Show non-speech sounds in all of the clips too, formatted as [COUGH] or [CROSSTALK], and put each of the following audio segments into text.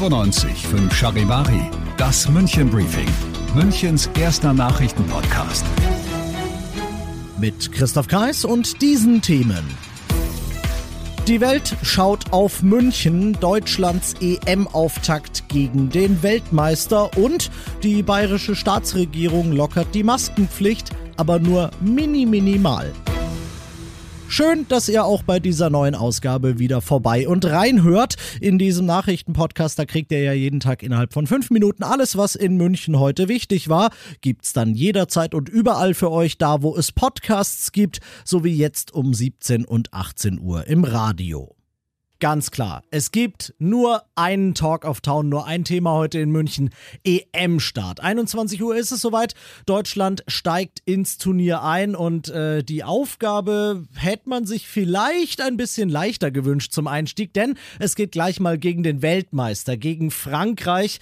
95 5 Charivari, das München Briefing, Münchens erster Nachrichtenpodcast. mit Christoph Kreis und diesen Themen. Die Welt schaut auf München, Deutschlands EM-Auftakt gegen den Weltmeister und die bayerische Staatsregierung lockert die Maskenpflicht, aber nur mini minimal. Schön, dass ihr auch bei dieser neuen Ausgabe wieder vorbei und reinhört. In diesem Nachrichtenpodcast, da kriegt ihr ja jeden Tag innerhalb von fünf Minuten alles, was in München heute wichtig war. Gibt's dann jederzeit und überall für euch da, wo es Podcasts gibt, so wie jetzt um 17 und 18 Uhr im Radio. Ganz klar, es gibt nur einen Talk of Town, nur ein Thema heute in München. EM-Start. 21 Uhr ist es soweit. Deutschland steigt ins Turnier ein und äh, die Aufgabe hätte man sich vielleicht ein bisschen leichter gewünscht zum Einstieg, denn es geht gleich mal gegen den Weltmeister, gegen Frankreich.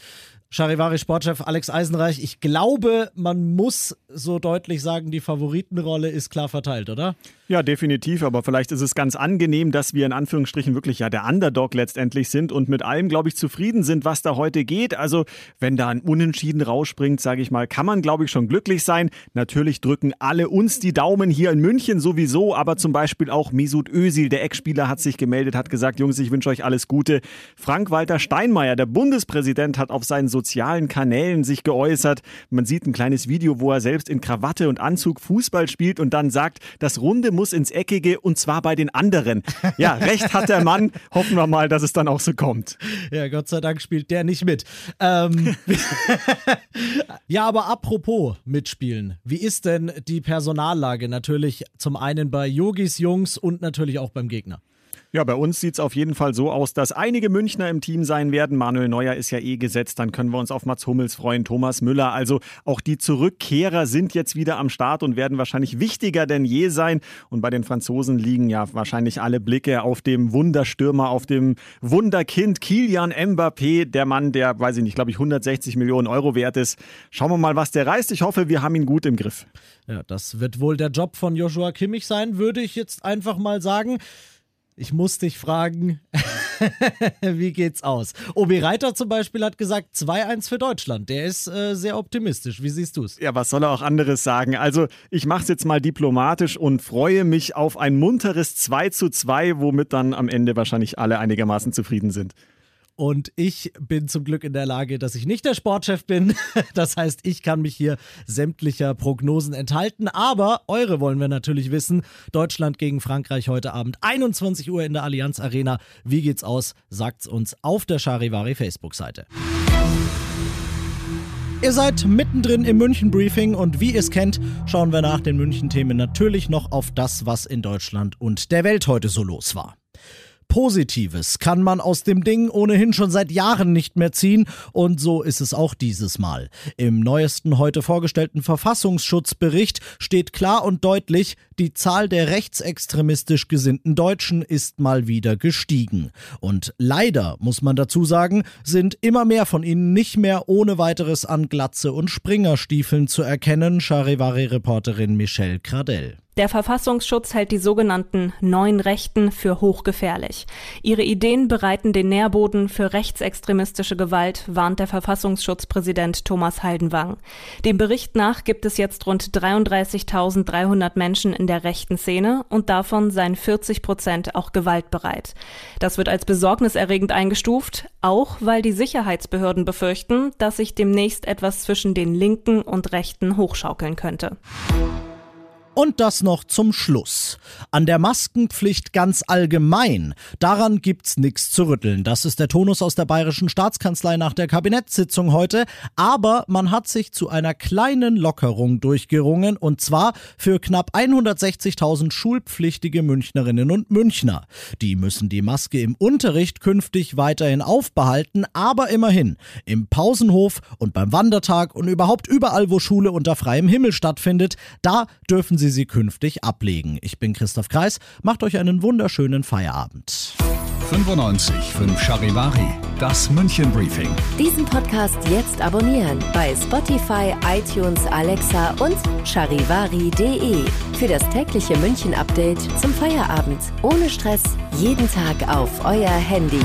Charivari Sportchef Alex Eisenreich, ich glaube, man muss so deutlich sagen, die Favoritenrolle ist klar verteilt, oder? Ja, definitiv, aber vielleicht ist es ganz angenehm, dass wir in Anführungsstrichen wirklich ja der Underdog letztendlich sind und mit allem, glaube ich, zufrieden sind, was da heute geht. Also, wenn da ein Unentschieden rausspringt, sage ich mal, kann man, glaube ich, schon glücklich sein. Natürlich drücken alle uns die Daumen hier in München sowieso, aber zum Beispiel auch Mesut Özil, der Ex-Spieler, hat sich gemeldet, hat gesagt, Jungs, ich wünsche euch alles Gute. Frank-Walter Steinmeier, der Bundespräsident, hat auf seinen sozialen Kanälen sich geäußert. Man sieht ein kleines Video, wo er selbst in Krawatte und Anzug Fußball spielt und dann sagt, das Runde muss ins Eckige und zwar bei den anderen. Ja, [LAUGHS] recht hat der Mann. Hoffen wir mal, dass es dann auch so kommt. Ja, Gott sei Dank spielt der nicht mit. Ähm, [LAUGHS] ja, aber apropos mitspielen. Wie ist denn die Personallage? Natürlich zum einen bei Yogis Jungs und natürlich auch beim Gegner. Ja, bei uns sieht es auf jeden Fall so aus, dass einige Münchner im Team sein werden. Manuel Neuer ist ja eh gesetzt, dann können wir uns auf Mats Hummels freuen, Thomas Müller. Also auch die Zurückkehrer sind jetzt wieder am Start und werden wahrscheinlich wichtiger denn je sein. Und bei den Franzosen liegen ja wahrscheinlich alle Blicke auf dem Wunderstürmer, auf dem Wunderkind Kilian Mbappé, der Mann, der, weiß ich nicht, glaube ich, 160 Millionen Euro wert ist. Schauen wir mal, was der reißt. Ich hoffe, wir haben ihn gut im Griff. Ja, das wird wohl der Job von Joshua Kimmich sein, würde ich jetzt einfach mal sagen. Ich muss dich fragen, [LAUGHS] wie geht's aus? Obi Reiter zum Beispiel hat gesagt 2-1 für Deutschland. Der ist äh, sehr optimistisch. Wie siehst du es? Ja, was soll er auch anderes sagen? Also, ich mache es jetzt mal diplomatisch und freue mich auf ein munteres 2 zu 2, womit dann am Ende wahrscheinlich alle einigermaßen zufrieden sind. Und ich bin zum Glück in der Lage, dass ich nicht der Sportchef bin. [LAUGHS] Das heißt, ich kann mich hier sämtlicher Prognosen enthalten. Aber eure wollen wir natürlich wissen. Deutschland gegen Frankreich heute Abend, 21 Uhr in der Allianz Arena. Wie geht's aus? Sagt's uns auf der Charivari Facebook-Seite. Ihr seid mittendrin im München-Briefing und wie ihr es kennt, schauen wir nach den München-Themen natürlich noch auf das, was in Deutschland und der Welt heute so los war. Positives kann man aus dem Ding ohnehin schon seit Jahren nicht mehr ziehen und so ist es auch dieses Mal. Im neuesten heute vorgestellten Verfassungsschutzbericht steht klar und deutlich, die Zahl der rechtsextremistisch gesinnten Deutschen ist mal wieder gestiegen. Und leider, muss man dazu sagen, sind immer mehr von ihnen nicht mehr ohne weiteres an Glatze und Springerstiefeln zu erkennen, Charivari-Reporterin Michelle Cradell. Der Verfassungsschutz hält die sogenannten neuen Rechten für hochgefährlich. Ihre Ideen bereiten den Nährboden für rechtsextremistische Gewalt, warnt der Verfassungsschutzpräsident Thomas Haldenwang. Dem Bericht nach gibt es jetzt rund 33.300 Menschen in der rechten Szene und davon seien 40 Prozent auch gewaltbereit. Das wird als besorgniserregend eingestuft, auch weil die Sicherheitsbehörden befürchten, dass sich demnächst etwas zwischen den Linken und Rechten hochschaukeln könnte. Und das noch zum Schluss. An der Maskenpflicht ganz allgemein, daran gibt's nichts zu rütteln. Das ist der Tonus aus der Bayerischen Staatskanzlei nach der Kabinettssitzung heute. Aber man hat sich zu einer kleinen Lockerung durchgerungen und zwar für knapp 160.000 schulpflichtige Münchnerinnen und Münchner. Die müssen die Maske im Unterricht künftig weiterhin aufbehalten, aber immerhin im Pausenhof und beim Wandertag und überhaupt überall, wo Schule unter freiem Himmel stattfindet, da dürfen sie sie künftig ablegen. Ich bin Christoph Kreis, macht euch einen wunderschönen Feierabend. 95 5 Charivari, das München Briefing. Diesen Podcast jetzt abonnieren bei Spotify, iTunes, Alexa und charivari.de. Für das tägliche München Update zum Feierabend. Ohne Stress, jeden Tag auf euer Handy.